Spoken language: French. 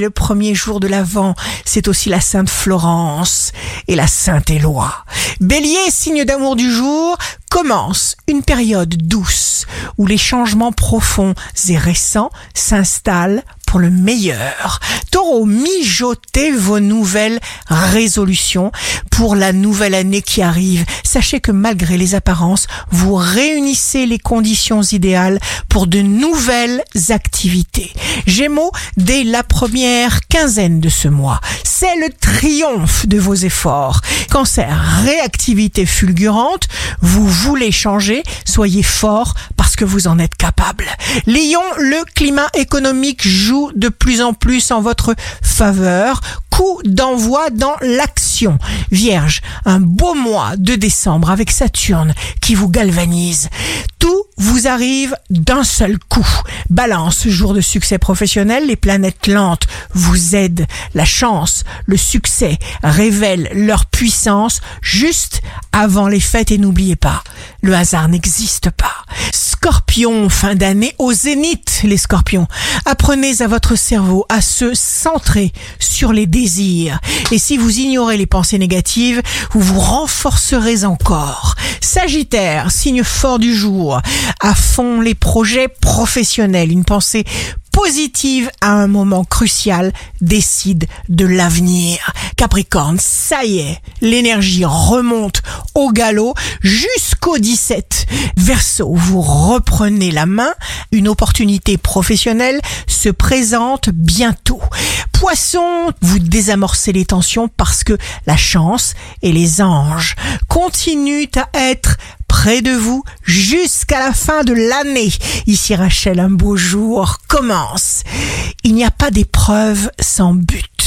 le premier jour de l'Avent, c'est aussi la Sainte Florence et la Sainte Éloi. Bélier, signe d'amour du jour, commence une période douce où les changements profonds et récents s'installent pour le meilleur. Taureau, mijotez vos nouvelles résolutions pour la nouvelle année qui arrive. Sachez que malgré les apparences, vous réunissez les conditions idéales pour de nouvelles activités. Gémeaux, dès la première quinzaine de ce mois, c'est le triomphe de vos efforts. Cancer, réactivité fulgurante, vous voulez changer, soyez fort que vous en êtes capable. Lion, le climat économique joue de plus en plus en votre faveur. Coup d'envoi dans l'action. Vierge, un beau mois de décembre avec Saturne qui vous galvanise. Tout vous arrive d'un seul coup. Balance, jour de succès professionnel, les planètes lentes vous aident. La chance, le succès révèlent leur puissance juste avant les fêtes et n'oubliez pas, le hasard n'existe pas. Scorpion, fin d'année au zénith, les scorpions. Apprenez à votre cerveau à se centrer sur les désirs. Et si vous ignorez les pensées négatives, vous vous renforcerez encore. Sagittaire, signe fort du jour. À fond les projets professionnels. Une pensée positive à un moment crucial décide de l'avenir. Capricorne, ça y est, l'énergie remonte au galop jusqu'au 17. Verseau, vous reprenez la main, une opportunité professionnelle se présente bientôt. Poisson, vous désamorcez les tensions parce que la chance et les anges continuent à être près de vous jusqu'à la fin de l'année. Ici Rachel, un beau jour commence. Il n'y a pas d'épreuve sans but.